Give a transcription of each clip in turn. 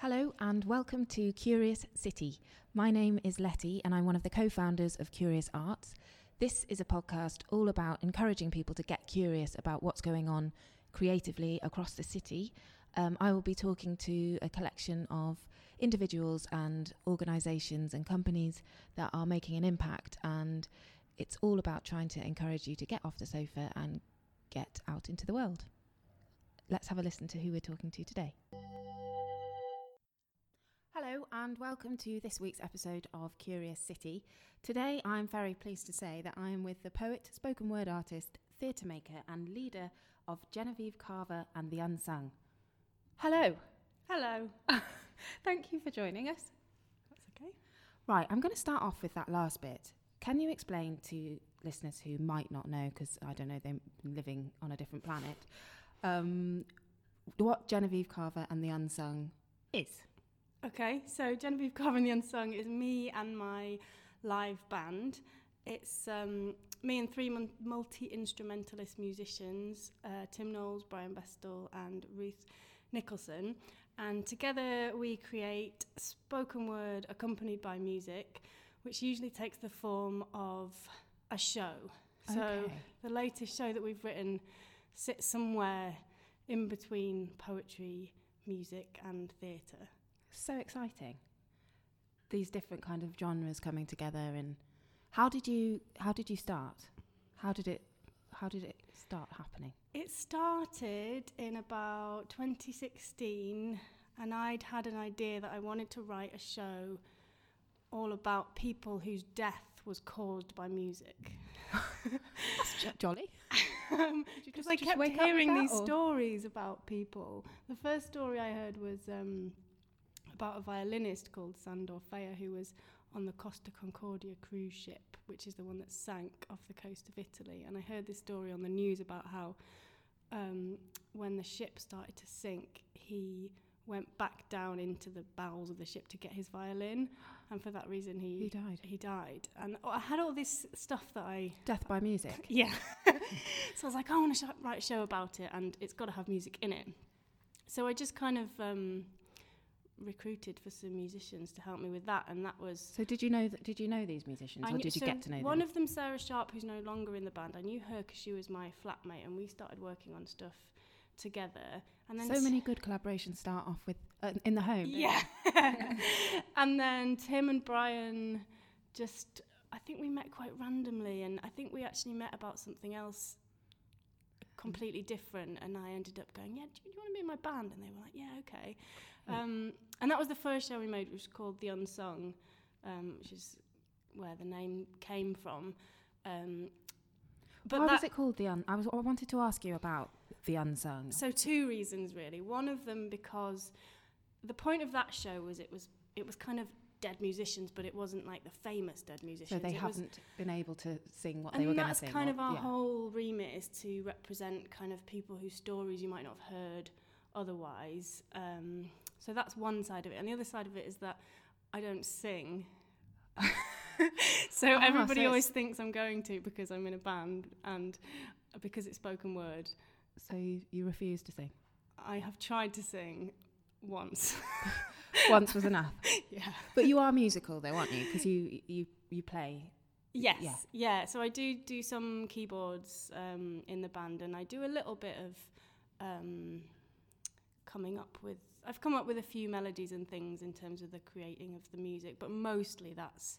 Hello and welcome to Curious City. My name is Letty and I'm one of the co founders of Curious Arts. This is a podcast all about encouraging people to get curious about what's going on creatively across the city. Um, I will be talking to a collection of individuals and organisations and companies that are making an impact, and it's all about trying to encourage you to get off the sofa and get out into the world. Let's have a listen to who we're talking to today. Hello, and welcome to this week's episode of Curious City. Today, I'm very pleased to say that I am with the poet, spoken word artist, theatre maker, and leader of Genevieve Carver and the Unsung. Hello. Hello. Thank you for joining us. That's okay. Right, I'm going to start off with that last bit. Can you explain to listeners who might not know, because I don't know, they're living on a different planet, um, what Genevieve Carver and the Unsung is? Okay, so Genevieve Carver and the Unsung is me and my live band. It's um, me and three multi instrumentalist musicians uh, Tim Knowles, Brian Bestel, and Ruth Nicholson. And together we create spoken word accompanied by music, which usually takes the form of a show. So Okay. the latest show that we've written sits somewhere in between poetry, music, and theatre. So exciting. These different kind of genres coming together and how did you how did you start? How did it how did it start happening? It started in about 2016, and I'd had an idea that I wanted to write a show all about people whose death was caused by music. That's jo- jolly. Because I kept hearing these stories about people. The first story I heard was um, about a violinist called Sandor Feher who was on the Costa Concordia cruise ship, which is the one that sank off the coast of Italy. And I heard this story on the news about how um, when the ship started to sink, he went back down into the bowels of the ship to get his violin, and for that reason he He died. he died. And I had all this stuff that I Death by music. yeah. so I was like, I want to sh- write a show about it, and it's got to have music in it. So I just kind of um, recruited for some musicians to help me with that, and that was. So did you know that did you know these musicians I or knew- did you so get to know one them? of them, Sarah Sharp, who's no longer in the band. I knew her because she was my flatmate, and we started working on stuff together. And then so many good collaborations start off with uh, in the home. Yeah. and then Tim and Brian just, I think we met quite randomly, and I think we actually met about something else completely different. And I ended up going, Yeah, do you, want to be in my band? And they were like, Yeah, okay. Um, and that was the first show we made, which was called The Unsung, um, which is where the name came from. Um, but Why was it called the un? I was I wanted to ask you about the unsung. So two reasons really. One of them because the point of that show was it was it was kind of dead musicians, but it wasn't like the famous dead musicians. So they It haven't been able to sing what they were going to sing. And that's kind or- of our yeah. whole remit is to represent kind of people whose stories you might not have heard otherwise. Um, so that's one side of it, and the other side of it is that I don't sing. so Ah, everybody so always thinks I'm going to because I'm in a band and because it's spoken word. So you, you refuse to sing. I have tried to sing once. Once was enough. yeah. But you are musical though, aren't you? Because you you you play. Yes. Yeah. Yeah. So I do do some keyboards um, in the band, and I do a little bit of um, coming up with. I've come up with a few melodies and things in terms of the creating of the music, but mostly that's.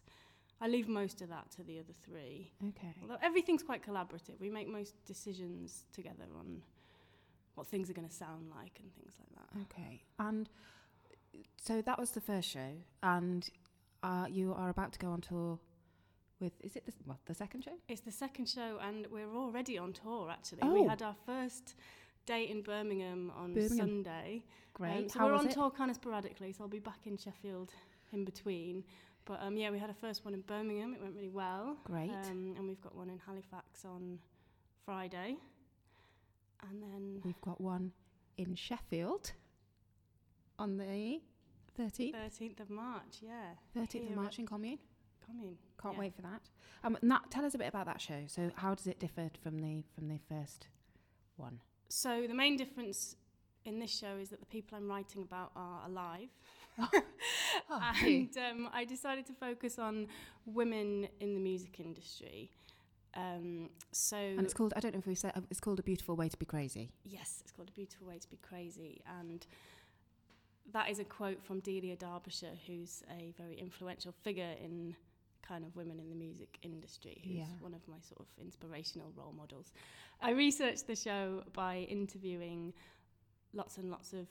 I leave most of that to the other three. Okay. Although everything's quite collaborative, we make most decisions together on what things are going to sound like and things like that. Okay. And so that was the first show, and uh, you are about to go on tour with. Is it the, what the second show? It's the second show, and we're already on tour. Actually, Oh. we had our first date in Birmingham on Birmingham. Sunday. Great. Um, so How we're on it? tour kind of sporadically, so I'll be back in Sheffield in between. But um, yeah, we had a first one in Birmingham. It went really well. Great. Um, and we've got one in Halifax on Friday. And then We've got one in Sheffield on the 13th, 13th of March, yeah. 13th Here of March in Kommune. Kommune. Can't Yeah. wait for that. Um, Nat, tell us a bit about that show. So, how does it differ from the from the first one? So the main difference in this show is that the people I'm writing about are alive. Oh, oh, and um, I decided to focus on women in the music industry. Um, so and it's called I don't know if we said it's called a beautiful way to be crazy. Yes, it's called a beautiful way to be crazy, and that is a quote from Delia Derbyshire, who's a very influential figure in kind of women in the music industry, who's yeah. one of my sort of inspirational role models. I researched the show by interviewing lots and lots of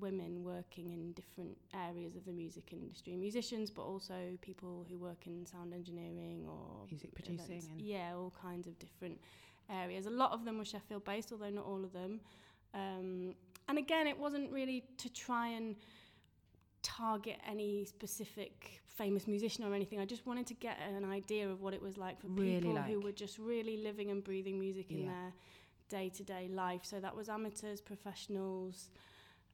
women working in different areas of the music industry, musicians, but also people who work in sound engineering or music producing. And yeah, all kinds of different areas. A lot of them were Sheffield based, although not all of them. Um, and again, it wasn't really to try and target any specific famous musician or anything. I just wanted to get an idea of what it was like for really people like. who were just really living and breathing music yeah. in their day to day life. So that was amateurs, professionals.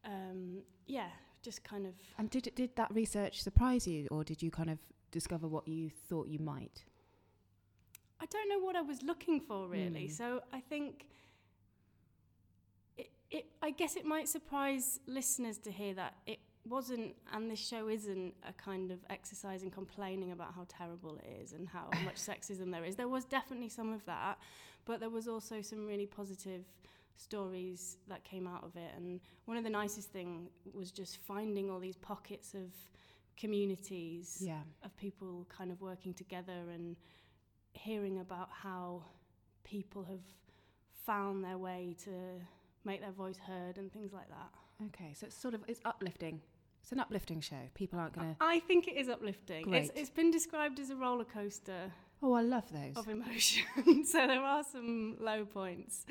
Um, yeah, just kind of. And did did that research surprise you, or did you kind of discover what you thought you might? I don't know what I was looking for really. Mm. So I think it, I guess it might surprise listeners to hear that it wasn't, and this show isn't a kind of exercise in complaining about how terrible it is and how much sexism there is. There was definitely some of that, but there was also some really positive stories that came out of it. And one of the nicest thing was just finding all these pockets of communities yeah. of people kind of working together and hearing about how people have found their way to make their voice heard and things like that. Okay, so it's sort of it's uplifting. It's an uplifting show. People aren't going to. I think it is uplifting. Great. It's, it's been described as a roller coaster. Oh, I love those of emotion. so there are some low points,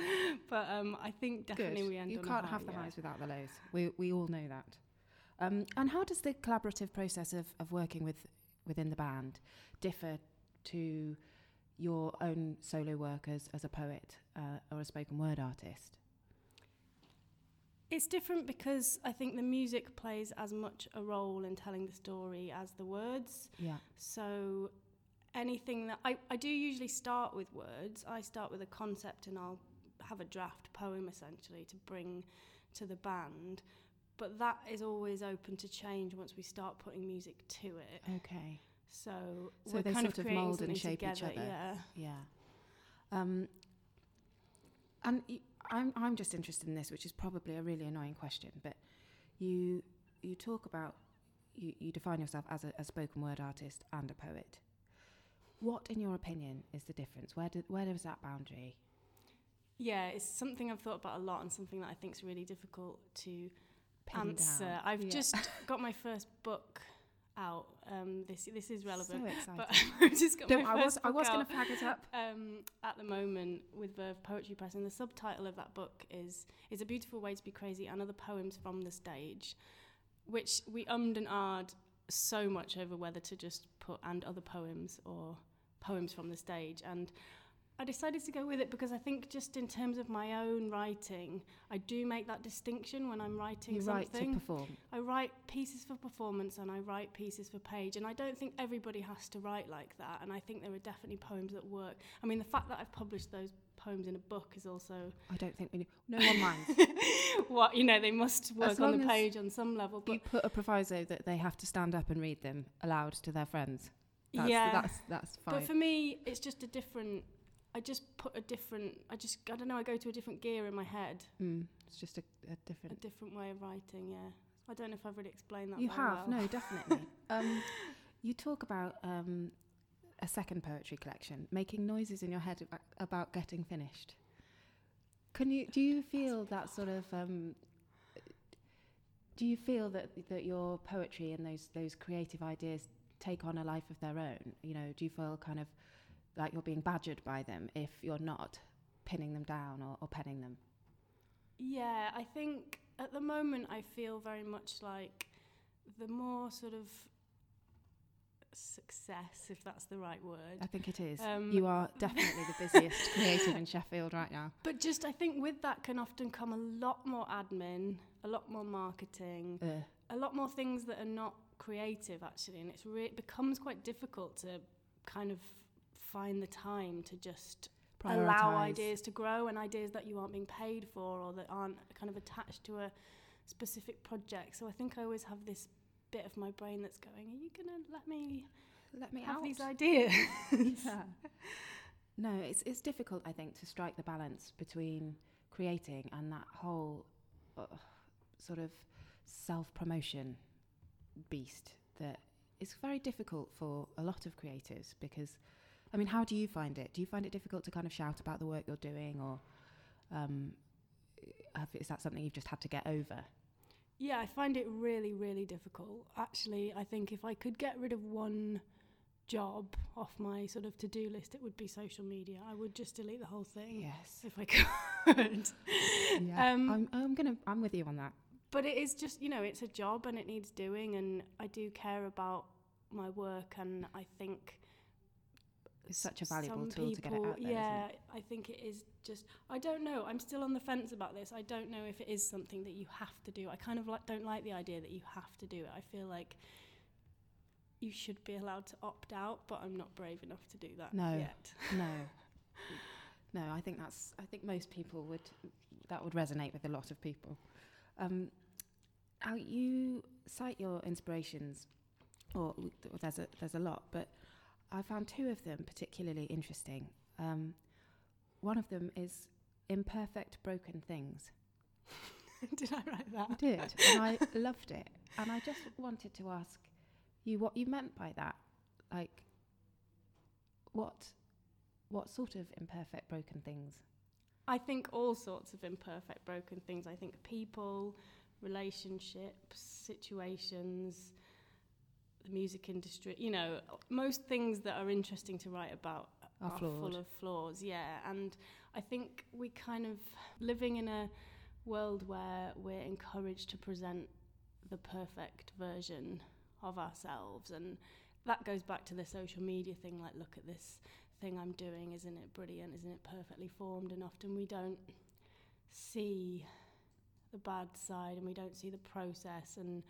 but um, I think definitely Good. we end. Up. You can't have the yeah. highs without the lows. We we all know that. Um, and how does the collaborative process of, of working with within the band differ to your own solo work as, as a poet uh, or a spoken word artist? It's different because I think the music plays as much a role in telling the story as the words. Yeah. So anything that I, I do usually start with words. I start with a concept and I'll have a draft poem essentially to bring to the band. But that is always open to change once we start putting music to it. Okay. So, so we're they kind sort of, of mold and shape together, each other. Yeah. Yeah. Um, and y- I'm I'm just interested in this, which is probably a really annoying question, but you you talk about you, you define yourself as a, a spoken word artist and a poet. What, in your opinion, is the difference? Where do, where does that boundary? Yeah, it's something I've thought about a lot and something that I think is really difficult to Pin answer. Down. I've yeah. just got my first book out. Um, this this is relevant. So. But I've just got Don't, my I was I was going to flag it up. Um, at the moment with Verve Poetry Press, and the subtitle of that book is "Is a Beautiful Way to Be Crazy" and other poems from the stage, which we ummed and ahed so much over whether to just put and other poems or poems from the stage and I decided to go with it because I think just in terms of my own writing, I do make that distinction when I'm writing you something. write to perform. I write pieces for performance and I write pieces for page, and I don't think everybody has to write like that. And I think there are definitely poems that work. I mean, the fact that I've published those poems in a book is also. I don't think we do. No one minds. what you know, they must work on the page on some level. But you put a proviso that they have to stand up and read them aloud to their friends. That's, yeah, that's that's fine. But for me, it's just a different I just put a different. I just I don't know. I go to a different gear in my head. Mm, it's just a, a different. A different way of writing. Yeah. I don't know if I've really explained that. You have well. no, definitely. um, you talk about um, a second poetry collection, making noises in your head about, about getting finished. Can you? Do you feel that sort of? Um, do you feel that that your poetry and those those creative ideas take on a life of their own? You know, do you feel kind of like you're being badgered by them if you're not pinning them down or, or penning them? Yeah, I think at the moment I feel very much like the more sort of success, if that's the right word. I think it is. Um, you are definitely the busiest creative in Sheffield right now. But just, I think with that can often come a lot more admin, a lot more marketing, a lot more things that are not creative actually, and it's re- it becomes quite difficult to kind of find the time to just allow ideas to grow and ideas that you aren't being paid for or that aren't kind of attached to a specific project. So I think I always have this bit of my brain that's going, "Are you gonna let me let me have out? these ideas?" yeah. No, it's it's difficult. I think to strike the balance between creating and that whole uh, sort of self promotion beast that is very difficult for a lot of creators because. I mean, how do you find it? Do you find it difficult to kind of shout about the work you're doing, or um, have, is that something you've just had to get over? Yeah, I find it really, really difficult. Actually, I think if I could get rid of one job off my sort of to-do list, it would be social media. I would just delete the whole thing. Yes, if I could. yeah, um, I'm, I'm gonna. I'm with you on that. But it is just, you know, it's a job and it needs doing, and I do care about my work, and I think it's such a valuable tool people, to get it out there. Yeah, I think it is just. I don't know. I'm still on the fence about this. I don't know if it is something that you have to do. I kind of like don't like the idea that you have to do it. I feel like you should be allowed to opt out, but I'm not brave enough to do that no, yet. no, no. I think that's. I think most people would. That would resonate with a lot of people. Um, now you cite your inspirations, or there's a there's a lot, but I found two of them particularly interesting. Um, one of them is imperfect broken things. did I write that? You did, and I loved it. And I just wanted to ask you what you meant by that. Like, what, what sort of imperfect broken things? I think all sorts of imperfect broken things. I think people, relationships, situations, the music industry, you know, most things that are interesting to write about are, are full of flaws. Yeah, and I think we kind of living in a world where we're encouraged to present the perfect version of ourselves and that goes back to the social media thing like look at this thing I'm doing isn't it brilliant? Isn't it perfectly formed? And often we don't see the bad side and we don't see the process and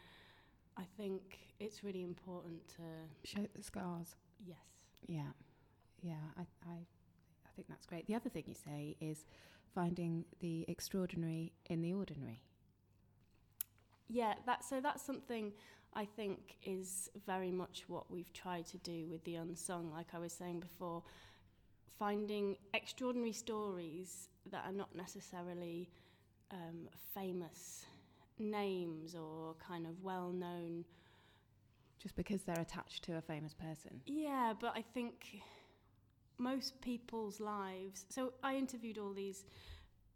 I think it's really important to show the scars. Yes. Yeah, yeah. I, I, I think that's great. The other thing you say is finding the extraordinary in the ordinary. Yeah, that so that's something I think is very much what we've tried to do with the unsung. Like I was saying before, finding extraordinary stories that are not necessarily um, famous names or kind of well known. Just because they're attached to a famous person? Yeah, but I think most people's lives. So I interviewed all these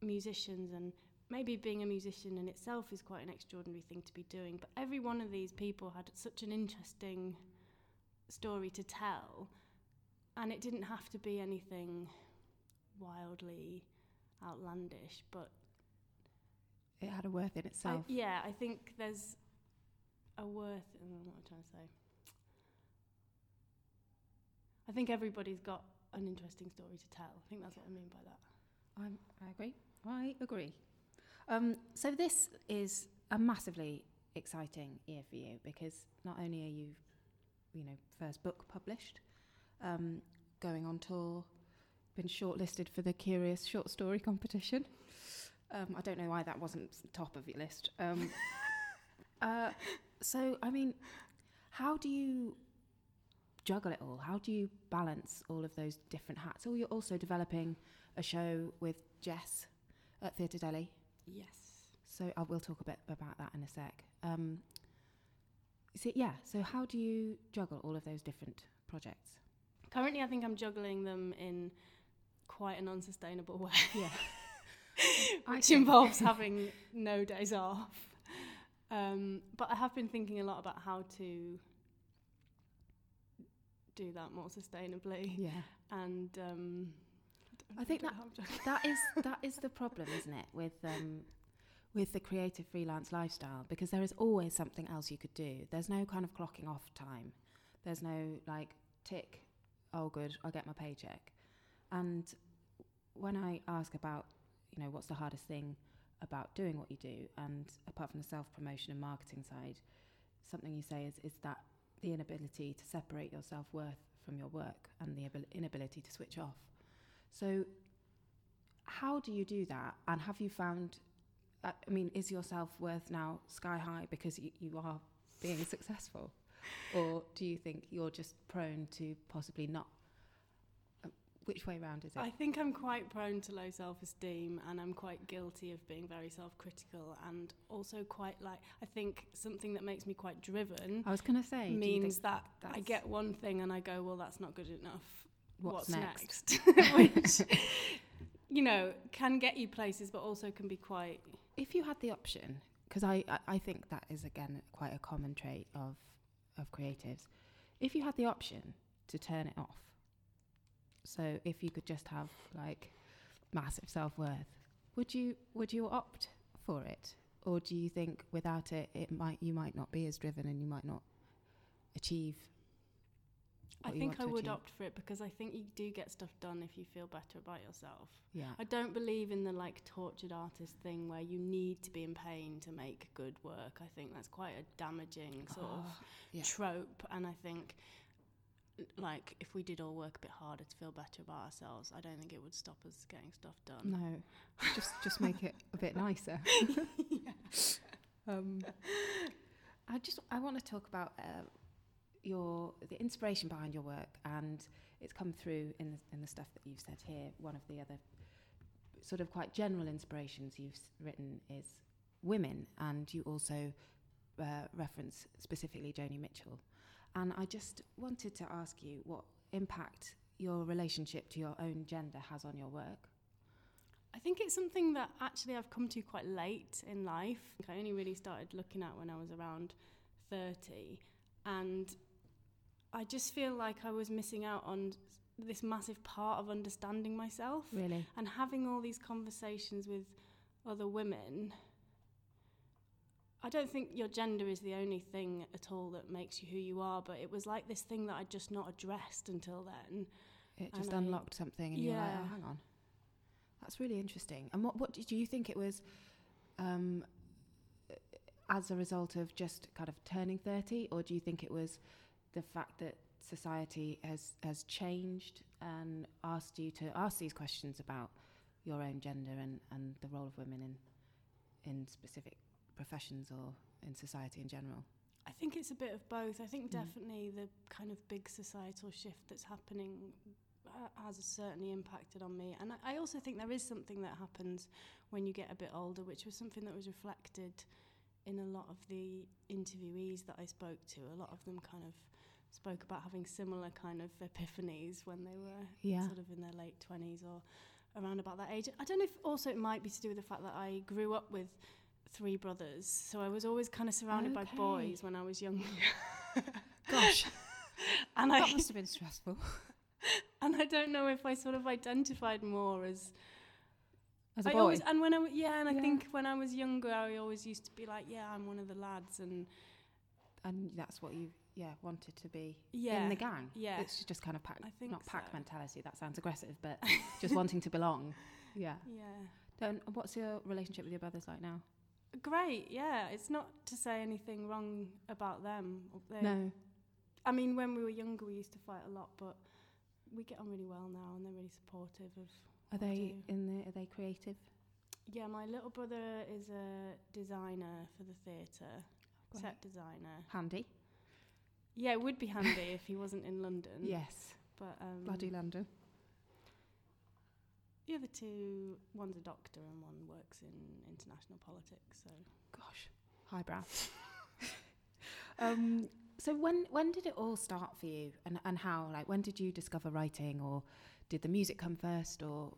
musicians, and maybe being a musician in itself is quite an extraordinary thing to be doing. But every one of these people had such an interesting story to tell, and it didn't have to be anything wildly outlandish, but it had a worth in itself. I, yeah, I think there's a worth. In, what I'm trying to say. I think everybody's got an interesting story to tell. I think that's what I mean by that. I'm, I agree. I agree. Um, so this is a massively exciting year for you because not only are you, you know, first book published, um, going on tour, been shortlisted for the Curious Short Story Competition. Um, I don't know why that wasn't top of your list. Um, uh, so, I mean, how do you juggle it all? How do you balance all of those different hats? Oh, you're also developing a show with Jess at Theatre Deli. Yes. So I will talk a bit about that in a sec. Um, so yeah, so how do you juggle all of those different projects? Currently, I think I'm juggling them in quite an unsustainable way. Yeah. which involves having no days off. Um, but I have been thinking a lot about how to do that more sustainably. Yeah. And um, I, I think that that is that is the problem, isn't it, with um, with the creative freelance lifestyle because there is always something else you could do. There's no kind of clocking off time. There's no like tick, oh good, I'll get my paycheck. And when I ask about you know, what's the hardest thing about doing what you do? And apart from the self promotion and marketing side, something you say is, is that the inability to separate your self worth from your work and the inability to switch off. So, how do you do that? And have you found, uh, I mean, is your self worth now sky high because you, you are being successful? Or do you think you're just prone to possibly not? Which way round is it? I think I'm quite prone to low self esteem and I'm quite guilty of being very self critical and also quite like, I think something that makes me quite driven. I was going to say, means that I get one thing and I go, well, that's not good enough what's, what's next? next? Which, you know, can get you places, but also can be quite. If you had the option, because I, I, I think that is again quite a common trait of of creatives. If you had the option to turn it off, so if you could just have like massive self worth, would you would you opt for it, or do you think without it, it might you might not be as driven and you might not achieve I think I would achieve. opt for it because I think you do get stuff done if you feel better about yourself. Yeah. I don't believe in the like tortured artist thing where you need to be in pain to make good work. I think that's quite a damaging sort oh, of yeah. trope and I think like if we did all work a bit harder to feel better about ourselves, I don't think it would stop us getting stuff done. No. just just make it a bit nicer. um, I just I want to talk about uh, your the inspiration behind your work, and it's come through in the, in the stuff that you've said here. One of the other sort of quite general inspirations you've written is women, and you also uh, reference specifically Joni Mitchell. And I just wanted to ask you what impact your relationship to your own gender has on your work. I think it's something that actually I've come to quite late in life. I only really started looking at when I was around 30. And I just feel like I was missing out on this massive part of understanding myself. Really? And having all these conversations with other women. I don't think your gender is the only thing at all that makes you who you are, but it was like this thing that I'd just not addressed until then. It just and unlocked I, something, and yeah. you're like, oh, hang on. That's really interesting. And what, what did you think it was um, as a result of just kind of turning 30, or do you think it was the fact that society has has changed and asked you to ask these questions about your own gender and, and the role of women in in specific professions or in society in general? I think it's a bit of both. I think mm. definitely the kind of big societal shift that's happening uh, has certainly impacted on me. And I, I also think there is something that happens when you get a bit older, which was something that was reflected in a lot of the interviewees that I spoke to. A lot of them kind of spoke about having similar kind of epiphanies when they were yeah. sort of in their late 20s or around about that age. I don't know if also it might be to do with the fact that I grew up with three brothers, so I was always kind of surrounded okay. by boys when I was younger. Gosh. and that I, must have been stressful. and I don't know if I sort of identified more as as a I boy. Always, and when I yeah, and yeah. I think when I was younger, I always used to be like, yeah, I'm one of the lads, and and that's what you yeah wanted to be yeah, in the gang. Yeah, it's just kind of pack, not pack mentality. That sounds aggressive, but just wanting to belong. Yeah. Yeah. Then what's your relationship with your brothers like now? Great. Yeah, it's not to say anything wrong about them. They're, no. I mean, when we were younger, we used to fight a lot, but we get on really well now, and they're really supportive of. Are they in the? Are they creative? Yeah, my little brother is a designer for the theatre, set designer. Handy. Yeah, it would be handy if he wasn't in London. Yes. But um, bloody London. The other two, one's a doctor and one works in international politics. So, gosh, highbrow. um, so when when did it all start for you, and and how? Like, when did you discover writing, or did the music come first, or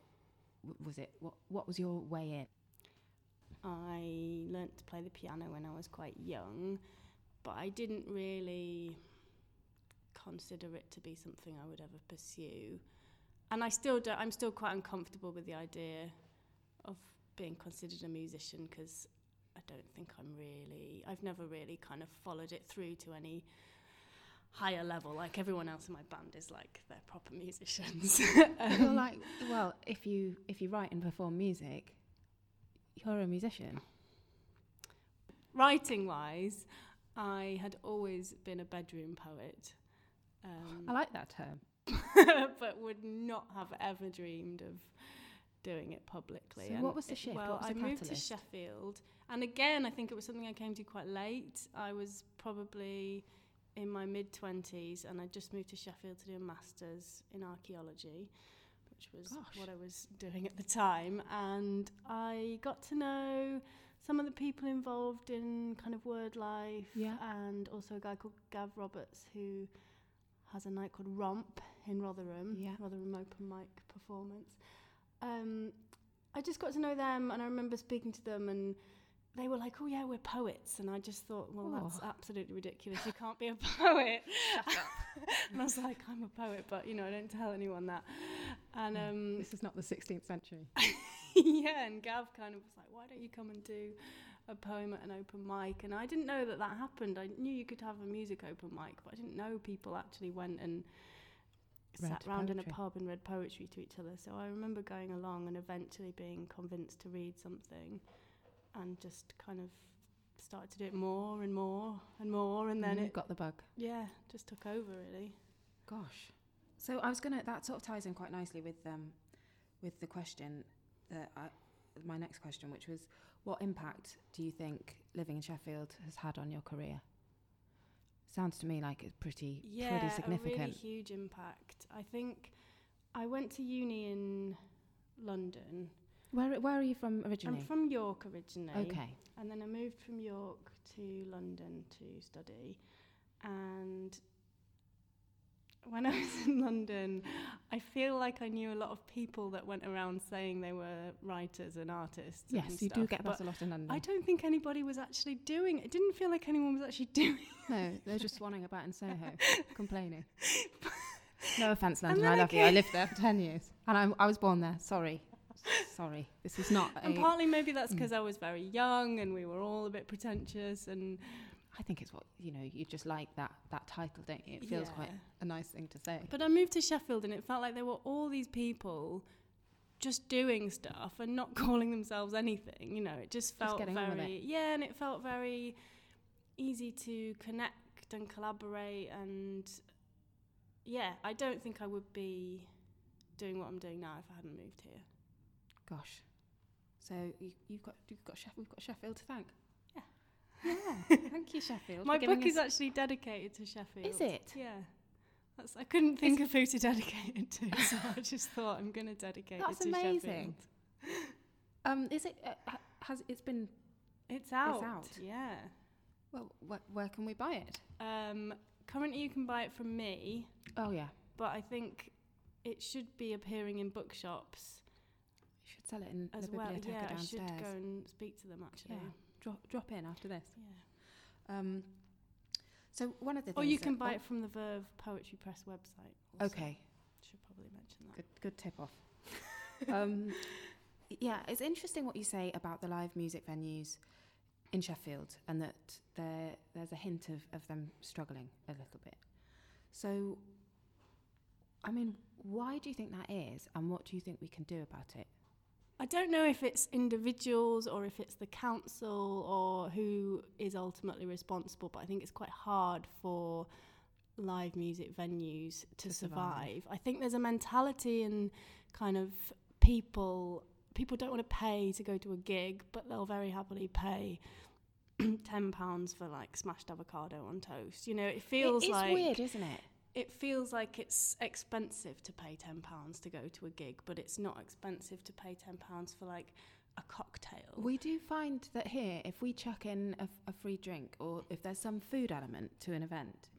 was it what what was your way in? I learnt to play the piano when I was quite young, but I didn't really consider it to be something I would ever pursue. And I still don't, I'm still quite uncomfortable with the idea of being considered a musician because I don't think I'm really, I've never really kind of followed it through to any higher level. Like everyone else in my band is like they're proper musicians. um, well, like, well, if you if you write and perform music, you're a musician. Writing wise, I had always been a bedroom poet. Um, I like that term. but would not have ever dreamed of doing it publicly. So and what was the it, shift? Well, I moved to Sheffield, and again, I think it was something I came to quite late. I was probably in my mid twenties, and I just moved to Sheffield to do a masters in archaeology, which was Gosh. what I was doing at the time, and I got to know some of the people involved in kind of word life, Yeah. and also a guy called Gav Roberts who has a night called Romp in Rotherham, Yeah. Rotherham Open Mic Performance. Um, I just got to know them, and I remember speaking to them, and they were like, "Oh yeah, we're poets," and I just thought, "Well, that's Oh. absolutely ridiculous. You can't be a poet." and I was like, "I'm a poet, but you know, I don't tell anyone that." And um, This is not the 16th century. yeah, and Gav kind of was like, "Why don't you come and do a poem at an open mic?" And I didn't know that that happened. I knew you could have a music open mic, but I didn't know people actually went and Read sat round in a pub and read poetry to each other. So I remember going along and eventually being convinced to read something, and just kind of started to do it more and more and more, and then you it got the bug. yeah just took over really. Gosh. So I was gonna. That sort of ties in quite nicely with um, with the question that I, my next question, which was, what impact do you think living in Sheffield has had on your career? Sounds to me like it's pretty yeah, pretty a really significant. huge impact. I think I went to uni in London. Where where are you from originally? I'm from York originally. okay. And then I moved from York to London to study. And when I was in London, I feel like I knew a lot of people that went around saying they were writers and artists. and Yes, you do get that a lot in London. I don't think anybody was actually doing it. It didn't feel like anyone was actually doing it. No, they're just swanning about in Soho, complaining. No offense, London. I I love you. I lived there for ten years, and I, I was born there. Sorry, sorry. This is not. A, And partly maybe that's Mm. because I was very young and we were all a bit pretentious and I think it's what you know. You just like that that title, don't you? It feels quite a nice thing to say. But I moved to Sheffield and it felt like there were all these people just doing stuff and not calling themselves anything. You know, it just felt with very yeah, and it felt very easy to connect and collaborate and yeah, I don't think I would be doing what I'm doing now if I hadn't moved here. Gosh. So you, you've got you've got Sheff- we've got Sheffield to thank. Yeah. Thank you, Sheffield. My book is actually dedicated to Sheffield. Is it? Yeah. That's, I couldn't think of who to dedicate it to, so I just thought I'm going to dedicate That's it to amazing. Sheffield. Um, is it? Uh, has it's been? It's out. It's out. Yeah. Well, wh- where can we buy it? Um, currently, you can buy it from me, Oh yeah, but I think it should be appearing in bookshops you should sell it in as the well. biblioteca Yeah, I should go and speak to them actually. Yeah. Drop drop in after this. Yeah. Um, so one of the things. Or you can buy it from the Verve Poetry Press website. also. Okay, Should probably mention that. good good tip off. um, yeah, it's interesting what you say about the live music venues in Sheffield, and that there there's a hint of, of them struggling a little bit. So, I mean, why do you think that is, and what do you think we can do about it? I don't know if it's individuals or if it's the council or who is ultimately responsible, but I think it's quite hard for live music venues to, To survive. survive. I think there's a mentality in kind of people people don't want to pay to go to a gig, but they'll very happily pay ten pounds for like smashed avocado on toast. You know, it feels like it like weird, isn't it? It feels like it's expensive to pay ten pounds to go to a gig, but it's not expensive to pay ten pounds for like a cocktail. We do find that here, if we chuck in a, a free drink or if there's some food element to an event,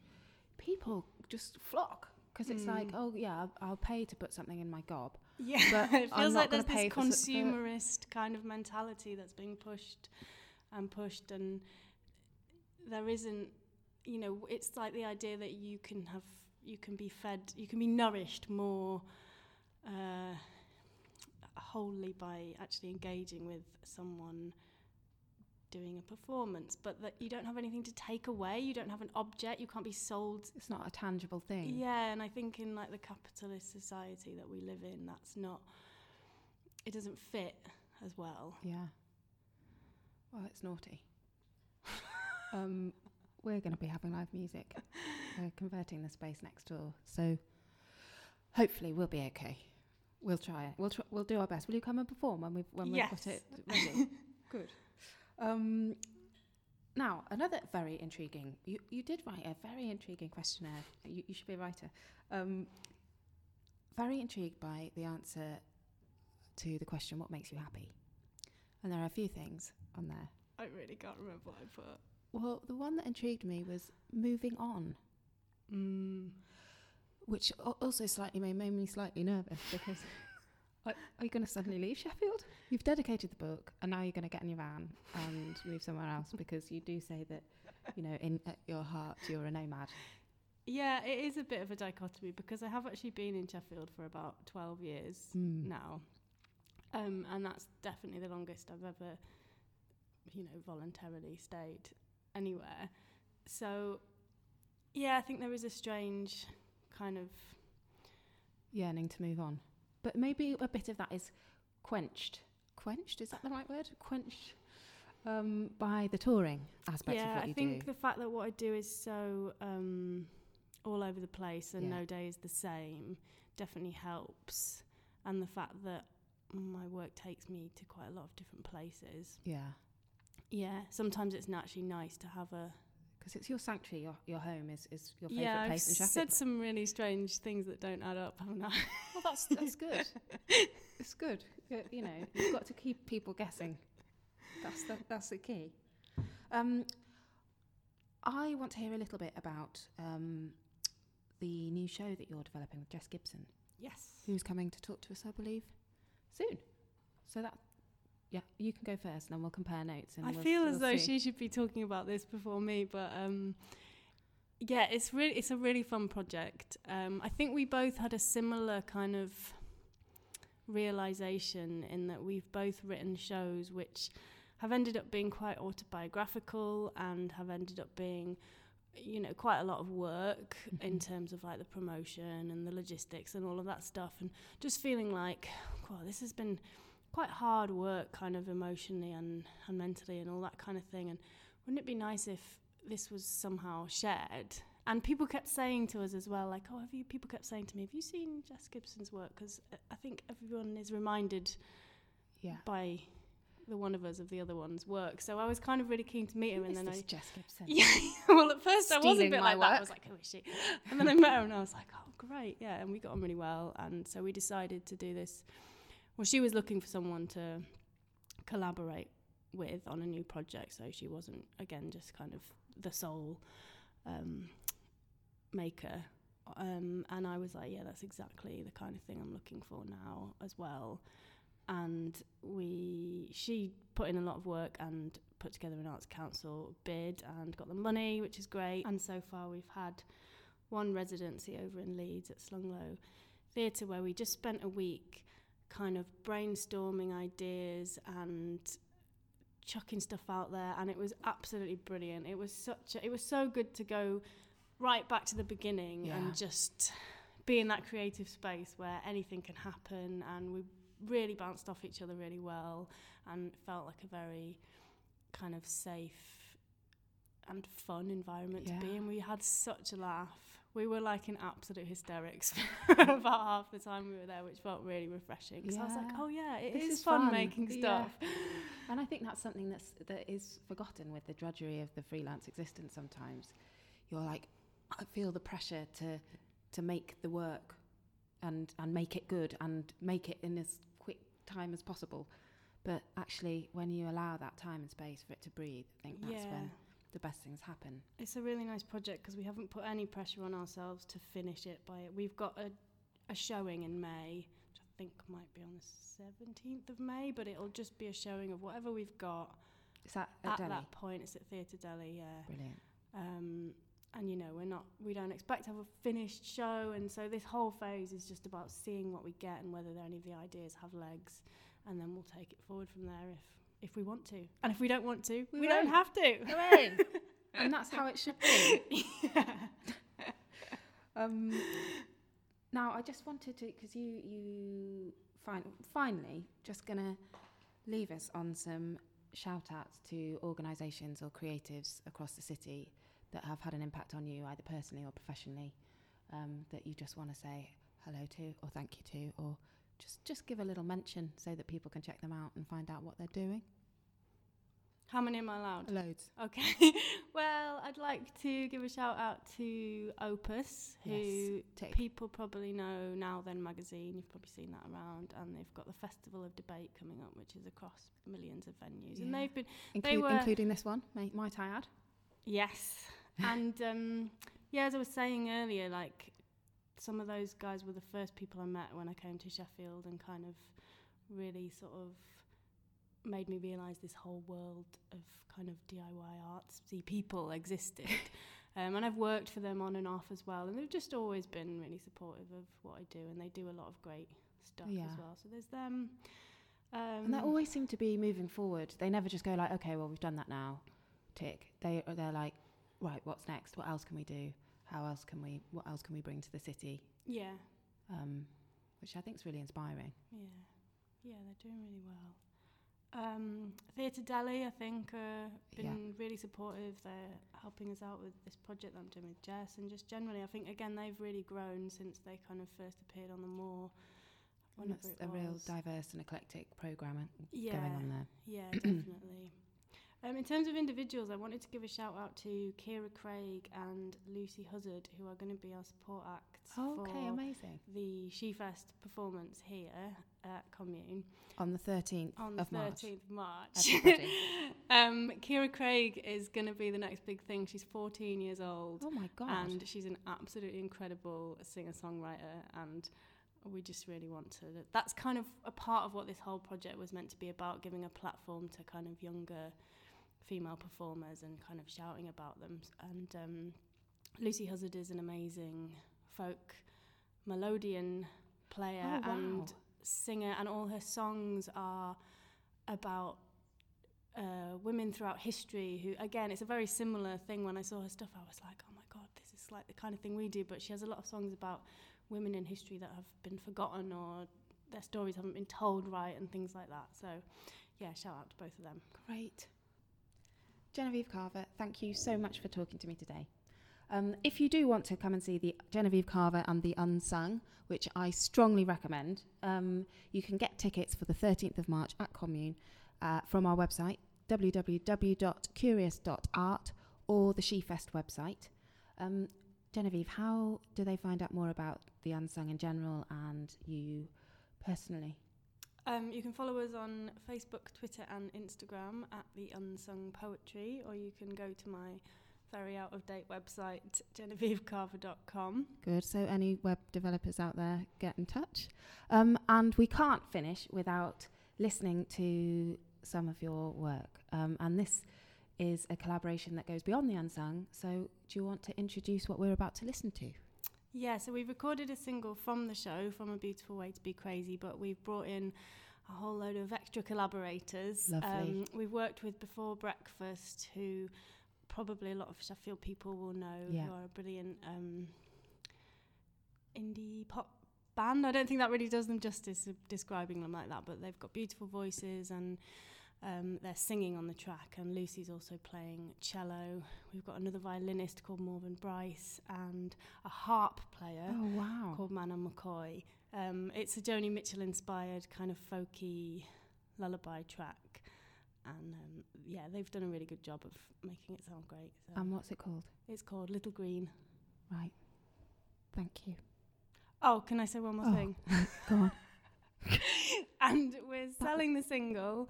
people just flock because it's like, Mm. oh yeah, I'll, I'll pay to put something in my gob. yeah, but it I'm feels not like there's this s- for- consumerist kind of mentality that's being pushed and pushed, and there isn't, you know, it's like the idea that you can have, you can be fed, you can be nourished more. Uh, wholly by actually engaging with someone doing a performance, but that you don't have anything to take away. You don't have an object. You can't be sold. It's not a tangible thing. Yeah, and I think in like the capitalist society that we live in, that's not. It doesn't fit as well. Yeah. Well, it's naughty. um, we're going to be having live music. We're converting the space next door. So hopefully we'll be okay. We'll try it. We'll tr- we'll do our best. Will you come and perform when we've when yes. we've got it ready? Good. Um, now another very intriguing. You you did write a very intriguing questionnaire. You you should be a writer. Um, very intrigued by the answer to the question, "What makes you happy?" And there are a few things on there. I really can't remember what I put. Well, the one that intrigued me was moving on. Mm. which also slightly made, made me slightly nervous because are, are you going to suddenly leave Sheffield? You've dedicated the book, and now you're going to get in your van and move somewhere else because you do say that, you know, in at your heart you're a nomad. Yeah, it is a bit of a dichotomy because I have actually been in Sheffield for about 12 years Mm. now. Um, and that's definitely the longest I've ever, you know, voluntarily stayed anywhere. So, yeah, I think there is a strange kind of. Yearning to move on, but maybe a bit of that is quenched. Quenched is that the right word? Quenched um, by the touring aspect yeah, of what I you think do. the fact that what I do is so um, all over the place and Yeah. no day is the same definitely helps. And the fact that my work takes me to quite a lot of different places. yeah, Yeah, sometimes it's actually nice to have a. because it's your sanctuary. Your your home is is your favourite yeah, I've place in Sheffield. said some really strange things that don't add up, haven't I? Well, that's that's good. it's good. You, you know, you've got to keep people guessing. That's the that's the key. Um, I want to hear a little bit about um, the new show that you're developing with Jess Gibson, yes. who's coming to talk to us, I believe, soon. So that, yeah, you can go first, and then we'll compare notes. And I we'll, feel we'll as though see. she should be talking about this before me, but um, yeah, it's really it's a really fun project. Um, I think we both had a similar kind of realization in that we've both written shows which have ended up being quite autobiographical and have ended up being you know quite a lot of work in Mhm. terms of like the promotion and the logistics and all of that stuff and just feeling like wow this has been quite hard work kind of emotionally and, and mentally and all that kind of thing and wouldn't it be nice if this was somehow shared? And people kept saying to us as well like oh have you people kept saying to me have you seen Jess Gibson's work? Because uh, I think everyone is reminded yeah. by the one of us of the other one's work. So I was kind of really keen to meet her Who and then I Jess Gibson? yeah well at first I was a bit like that. I was like who is she? And then I met her and I was like oh great yeah and we got on really well and so we decided to do this well she was looking for someone to collaborate with on a new project so she wasn't again just kind of the sole um, maker. Um, and I was like yeah that's exactly the kind of thing I'm looking for now as well. And we she put in a lot of work and put together an arts council bid and got the money which is great. And so far we've had one residency over in Leeds at Slung Low Theatre where we just spent a week kind of brainstorming ideas and chucking stuff out there and it was absolutely brilliant it was such a, it was so good to go right back to the beginning Yeah. and just be in that creative space where anything can happen and we really bounced off each other really well and felt like a very kind of safe and fun environment to be Yeah. in. We had such a laugh. We were like in absolute hysterics for about half the time we were there, which felt really refreshing. Because I was like, oh yeah, it This is, is fun, fun. making Yeah. stuff. And I think that's something that's that is forgotten with the drudgery of the freelance existence. Sometimes you're like, I feel the pressure to to make the work and and make it good and make it in as quick time as possible. But actually, when you allow that time and space for it to breathe, I think that's yeah. when the best things happen. It's a really nice project because we haven't put any pressure on ourselves to finish it by it. We've got a, a showing in May, which I think might be on the 17th of May, but it'll just be a showing of whatever we've got Is that at, at that point. It's at Theatre Deli, yeah. Brilliant. Um, and you know, we're not, we don't expect to have a finished show, and so this whole phase is just about seeing what we get and whether any of the ideas have legs, and then we'll take it forward from there if if we want to, and if we don't want to, We we, don't have to. And that's how it should be. Um, now, I just wanted to, because you, you fin- finally just going to leave us on some shout outs to organisations or creatives across the city that have had an impact on you, either personally or professionally, um, that you just want to say hello to or thank you to or just just give a little mention so that people can check them out and find out what they're doing? How many am I allowed? Loads. Okay. well, I'd like to give a shout out to Opus, who yes, people probably know now. Then magazine, you've probably seen that around, and they've got the Festival of Debate coming up, which is across millions of venues, yeah. and they've been Inclu- they were including this one. Might, might I add? Yes, and um, yeah, as I was saying earlier, like some of those guys were the first people I met when I came to Sheffield, and kind of really sort of made me realise this whole world of kind of DIY artsy people existed. um, and I've worked for them on and off as well, and they've just always been really supportive of what I do, and they do a lot of great stuff yeah. as well. So there's them. Um, and they always seem to be moving forward. They never just go like, okay, well we've done that now, tick. They they're like, right, what's next? What else can we do? How else can we? What else can we bring to the city? Yeah. Um, which I think is really inspiring. Yeah, yeah, they're doing really well. Um, Theatre Deli, I think, uh, been yeah. really supportive. They're helping us out with this project that I'm doing with Jess, and just generally, I think again they've really grown since they kind of first appeared on the moor. And it's a was. real diverse and eclectic program yeah, going on there. Yeah, definitely. Um, in terms of individuals, I wanted to give a shout out to Kira Craig and Lucy Huzzard, who are going to be our support acts oh, okay, amazing. the SheFest performance here at Kommune. On the 13th On the of 13th March. March. um, Kira Craig is going to be the next big thing. She's 14 years old. Oh my God. And she's an absolutely incredible singer-songwriter and we just really want to that's kind of a part of what this whole project was meant to be about giving a platform to kind of younger female performers and kind of shouting about them. And um, Lucy Huzzard is an amazing folk melodeon player oh, wow. and singer, and all her songs are about uh, women throughout history who, again, it's a very similar thing. When I saw her stuff, I was like, oh my God, this is like the kind of thing we do. But she has a lot of songs about women in history that have been forgotten or their stories haven't been told right and things like that. So, yeah, shout out to both of them. Great. Genevieve Carver, thank you so much for talking to me today. Um, if you do want to come and see the Genevieve Carver and the Unsung, which I strongly recommend, um, you can get tickets for the 13th of March at Kommune uh, from our website, www.curious.art or the SheFest website. Um, Genevieve, how do they find out more about the Unsung in general and you personally? Um, you can follow us on Facebook, Twitter, and Instagram at the Unsung Poetry, or you can go to my very out of date website, genevievecarver.com. Good. So, any web developers out there, get in touch. Um, and we can't finish without listening to some of your work. Um, and this is a collaboration that goes beyond the unsung. So, do you want to introduce what we're about to listen to? Yeah, so we've recorded a single from the show, From a Beautiful Way to Be Crazy, but we've brought in a whole load of extra collaborators. Lovely. Um, we've worked with Before Breakfast, who probably a lot of Sheffield people will know, yeah. who are a brilliant um, indie pop band. I don't think that really does them justice describing them like that, but they've got beautiful voices and um, they're singing on the track, and Lucy's also playing cello. We've got another violinist called Morven Bryce and a harp player oh, wow. called Manon McCoy. Um, it's a Joni Mitchell inspired kind of folky lullaby track. And um, yeah, they've done a really good job of making it sound great. So. And what's it called? It's called Little Green. Right. Thank you. Oh, can I say one more oh. thing? Go on. and we're selling the single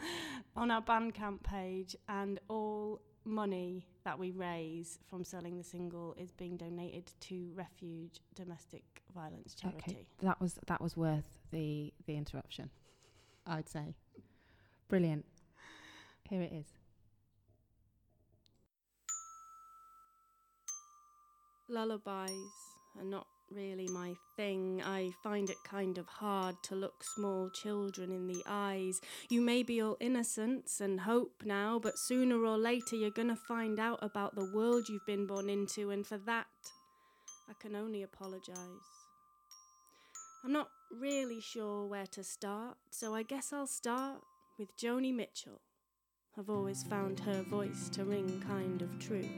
on our Bandcamp page, and all money that we raise from selling the single is being donated to Refuge Domestic Violence Charity. Okay. That was that was worth the the interruption. I'd say. Brilliant. Here it is. Lullabies are not really my thing. I find it kind of hard to look small children in the eyes. You may be all innocence and hope now, but sooner or later you're gonna find out about the world you've been born into, and for that, I can only apologise. I'm not really sure where to start, so I guess I'll start with Joni Mitchell. I've always found her voice to ring kind of true.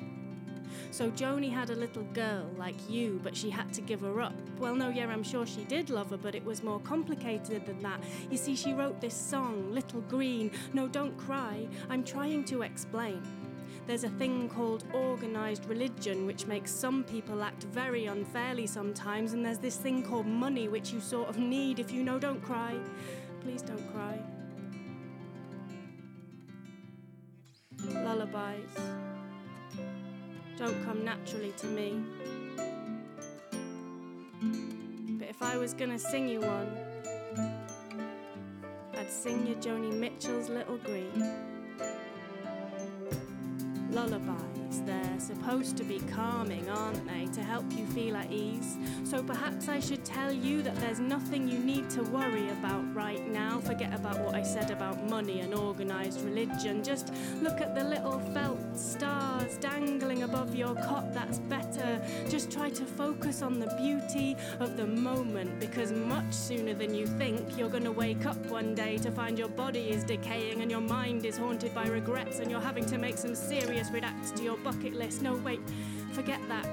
So Joni had a little girl like you, but she had to give her up. Well, no, yeah, I'm sure she did love her, but it was more complicated than that. You see, she wrote this song, Little Green. No, don't cry. I'm trying to explain. There's a thing called organised religion, which makes some people act very unfairly sometimes, and there's this thing called money, which you sort of need if you know. Don't cry. Please don't cry. Lullabies don't come naturally to me. But if I was gonna sing you one, I'd sing you Joni Mitchell's Little Green They're supposed to be calming, aren't they, to help you feel at ease? So perhaps I should tell you that there's nothing you need to worry about right now. Forget about what I said about money and organised religion. Just look at the little felt stars dangling above your cot, that's better. Just try to focus on the beauty of the moment because much sooner than you think, you're going to wake up one day to find your body is decaying and your mind is haunted by regrets and you're having to make some serious redacts to your bucket list. No, wait, forget that.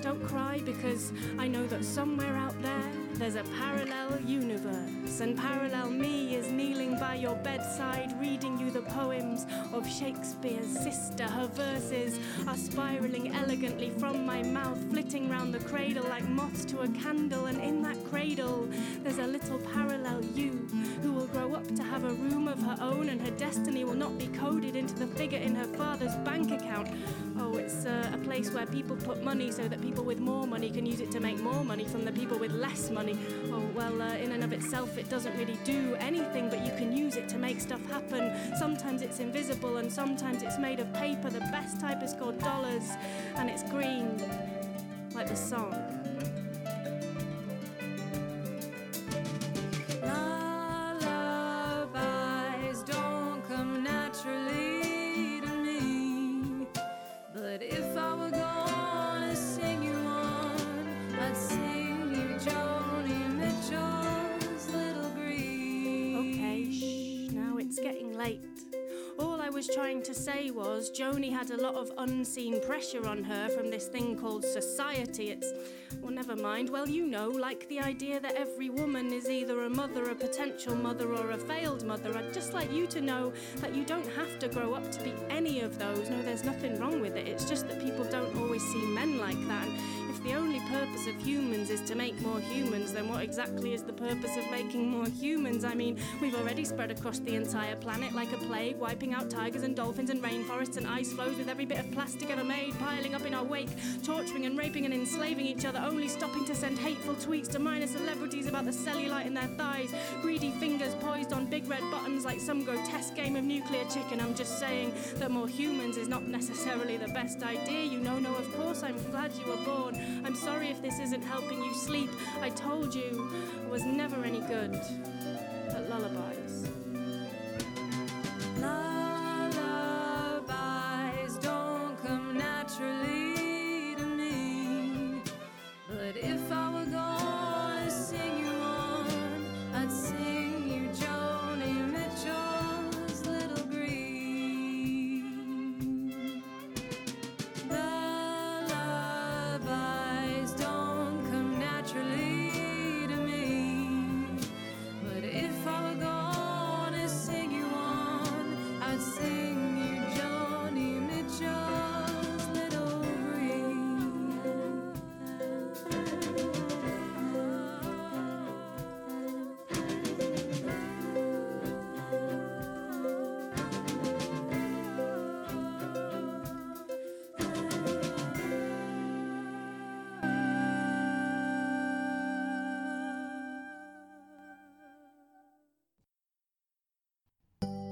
Don't cry because I know that somewhere out there there's a parallel universe, and parallel me is kneeling by your bedside, reading you the poems of Shakespeare's sister. Her verses are spiraling elegantly from my mouth, flitting round the cradle like moths to a candle, and in that cradle there's a little parallel you who will grow up to have a room of her own, and her destiny will not be coded into the figure in her father's bank account. Oh, it's uh, a place where people put money so that people with more money can use it to make more money from the people with less money money. Oh, well, uh, in and of itself, it doesn't really do anything, but you can use it to make stuff happen. Sometimes it's invisible and sometimes it's made of paper. The best type is called dollars, and it's green, like the song. Trying to say was Joni had a lot of unseen pressure on her from this thing called society. It's, well, never mind. Well, you know, like the idea that every woman is either a mother, a potential mother, or a failed mother. I'd just like you to know that you don't have to grow up to be any of those. No, there's nothing wrong with it. It's just that people don't always see men like that. And the only purpose of humans is to make more humans, then what exactly is the purpose of making more humans? I mean, we've already spread across the entire planet like a plague, wiping out tigers and dolphins and rainforests and ice floes with every bit of plastic ever made, piling up in our wake, torturing and raping and enslaving each other, only stopping to send hateful tweets to minor celebrities about the cellulite in their thighs, greedy fingers poised on big red buttons like some grotesque game of nuclear chicken. I'm just saying that more humans is not necessarily the best idea. You know, no, of course, I'm glad you were born. I'm sorry if this isn't helping you sleep. I told you I was never any good at lullabies.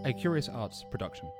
A Curious Arts production.